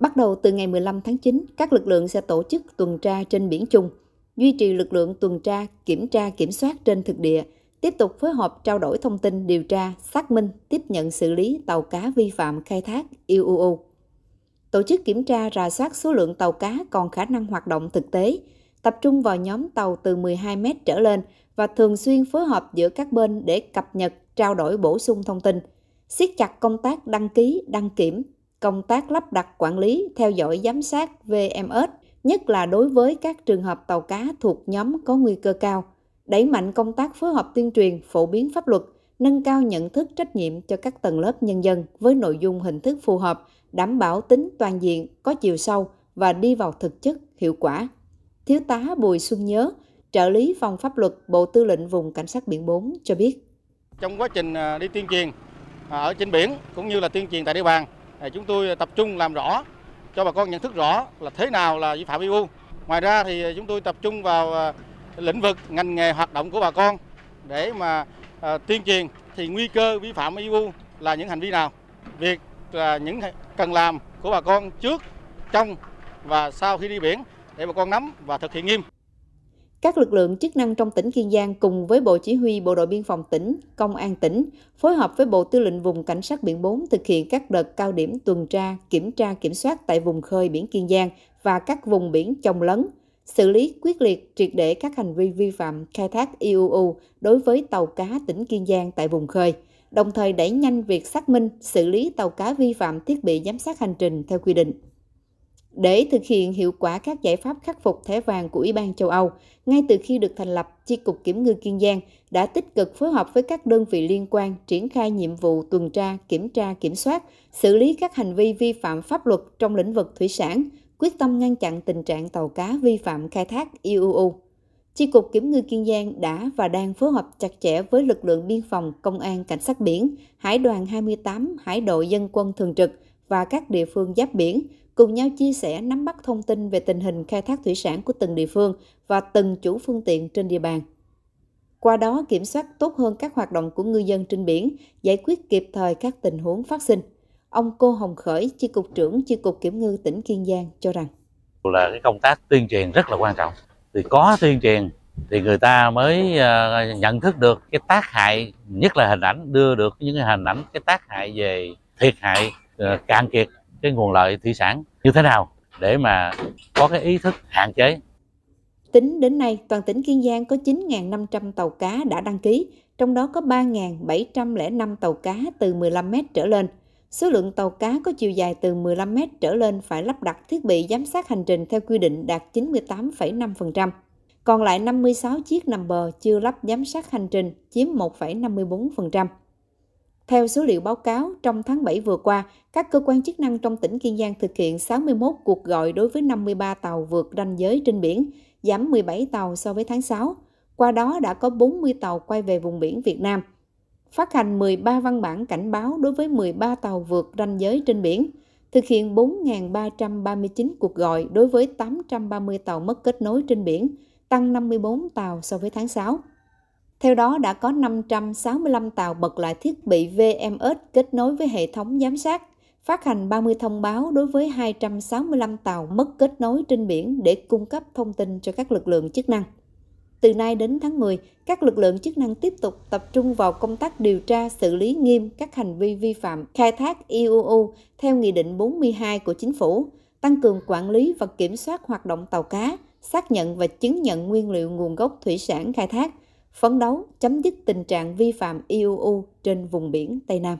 Bắt đầu từ ngày 15 tháng 9, các lực lượng sẽ tổ chức tuần tra trên biển chung, duy trì lực lượng tuần tra, kiểm tra, kiểm soát trên thực địa, tiếp tục phối hợp trao đổi thông tin, điều tra, xác minh, tiếp nhận xử lý tàu cá vi phạm khai thác IUU. Tổ chức kiểm tra rà soát số lượng tàu cá còn khả năng hoạt động thực tế, tập trung vào nhóm tàu từ 12 mét trở lên và thường xuyên phối hợp giữa các bên để cập nhật, trao đổi bổ sung thông tin, siết chặt công tác đăng ký, đăng kiểm, công tác lắp đặt quản lý, theo dõi giám sát VMS, nhất là đối với các trường hợp tàu cá thuộc nhóm có nguy cơ cao, đẩy mạnh công tác phối hợp tuyên truyền, phổ biến pháp luật, nâng cao nhận thức trách nhiệm cho các tầng lớp nhân dân với nội dung hình thức phù hợp, đảm bảo tính toàn diện, có chiều sâu và đi vào thực chất, hiệu quả. Thiếu tá Bùi Xuân Nhớ, trợ lý phòng pháp luật Bộ Tư lệnh Vùng Cảnh sát Biển 4 cho biết. Trong quá trình à, đi tuyên truyền à, ở trên biển cũng như là tuyên truyền tại địa bàn, chúng tôi tập trung làm rõ cho bà con nhận thức rõ là thế nào là vi phạm EU. Ngoài ra thì chúng tôi tập trung vào à, lĩnh vực ngành nghề hoạt động của bà con để mà à, tuyên truyền thì nguy cơ vi phạm EU là những hành vi nào. Việc là những cần làm của bà con trước, trong và sau khi đi biển để bà con nắm và thực hiện nghiêm. Các lực lượng chức năng trong tỉnh Kiên Giang cùng với Bộ Chỉ huy Bộ đội Biên phòng tỉnh, Công an tỉnh phối hợp với Bộ Tư lệnh Vùng Cảnh sát Biển 4 thực hiện các đợt cao điểm tuần tra, kiểm tra, kiểm soát tại vùng khơi biển Kiên Giang và các vùng biển trồng lấn, xử lý quyết liệt triệt để các hành vi vi phạm khai thác IUU đối với tàu cá tỉnh Kiên Giang tại vùng khơi, đồng thời đẩy nhanh việc xác minh, xử lý tàu cá vi phạm thiết bị giám sát hành trình theo quy định. Để thực hiện hiệu quả các giải pháp khắc phục thẻ vàng của Ủy ban châu Âu, ngay từ khi được thành lập, Chi cục Kiểm ngư Kiên Giang đã tích cực phối hợp với các đơn vị liên quan triển khai nhiệm vụ tuần tra, kiểm tra, kiểm soát, xử lý các hành vi vi phạm pháp luật trong lĩnh vực thủy sản, quyết tâm ngăn chặn tình trạng tàu cá vi phạm khai thác IUU. Chi cục Kiểm ngư Kiên Giang đã và đang phối hợp chặt chẽ với lực lượng biên phòng, công an, cảnh sát biển, hải đoàn 28, hải đội dân quân thường trực và các địa phương giáp biển cùng nhau chia sẻ nắm bắt thông tin về tình hình khai thác thủy sản của từng địa phương và từng chủ phương tiện trên địa bàn. Qua đó kiểm soát tốt hơn các hoạt động của ngư dân trên biển, giải quyết kịp thời các tình huống phát sinh. Ông Cô Hồng Khởi, Chi cục trưởng Chi cục Kiểm ngư tỉnh Kiên Giang cho rằng là cái công tác tuyên truyền rất là quan trọng. Thì có tuyên truyền thì người ta mới ờ, nhận thức được cái tác hại, nhất là hình ảnh đưa được những hình ảnh cái tác hại về thiệt hại ờ, cạn kiệt cái nguồn lợi thủy sản như thế nào để mà có cái ý thức hạn chế. Tính đến nay, toàn tỉnh Kiên Giang có 9.500 tàu cá đã đăng ký, trong đó có 3.705 tàu cá từ 15 mét trở lên. Số lượng tàu cá có chiều dài từ 15 mét trở lên phải lắp đặt thiết bị giám sát hành trình theo quy định đạt 98,5%. Còn lại 56 chiếc nằm bờ chưa lắp giám sát hành trình chiếm 1,54%. Theo số liệu báo cáo, trong tháng 7 vừa qua, các cơ quan chức năng trong tỉnh Kiên Giang thực hiện 61 cuộc gọi đối với 53 tàu vượt ranh giới trên biển, giảm 17 tàu so với tháng 6. Qua đó đã có 40 tàu quay về vùng biển Việt Nam. Phát hành 13 văn bản cảnh báo đối với 13 tàu vượt ranh giới trên biển, thực hiện 4.339 cuộc gọi đối với 830 tàu mất kết nối trên biển, tăng 54 tàu so với tháng 6. Theo đó đã có 565 tàu bật lại thiết bị VMS kết nối với hệ thống giám sát, phát hành 30 thông báo đối với 265 tàu mất kết nối trên biển để cung cấp thông tin cho các lực lượng chức năng. Từ nay đến tháng 10, các lực lượng chức năng tiếp tục tập trung vào công tác điều tra xử lý nghiêm các hành vi vi phạm khai thác IUU theo Nghị định 42 của Chính phủ, tăng cường quản lý và kiểm soát hoạt động tàu cá, xác nhận và chứng nhận nguyên liệu nguồn gốc thủy sản khai thác, phấn đấu chấm dứt tình trạng vi phạm IUU trên vùng biển Tây Nam.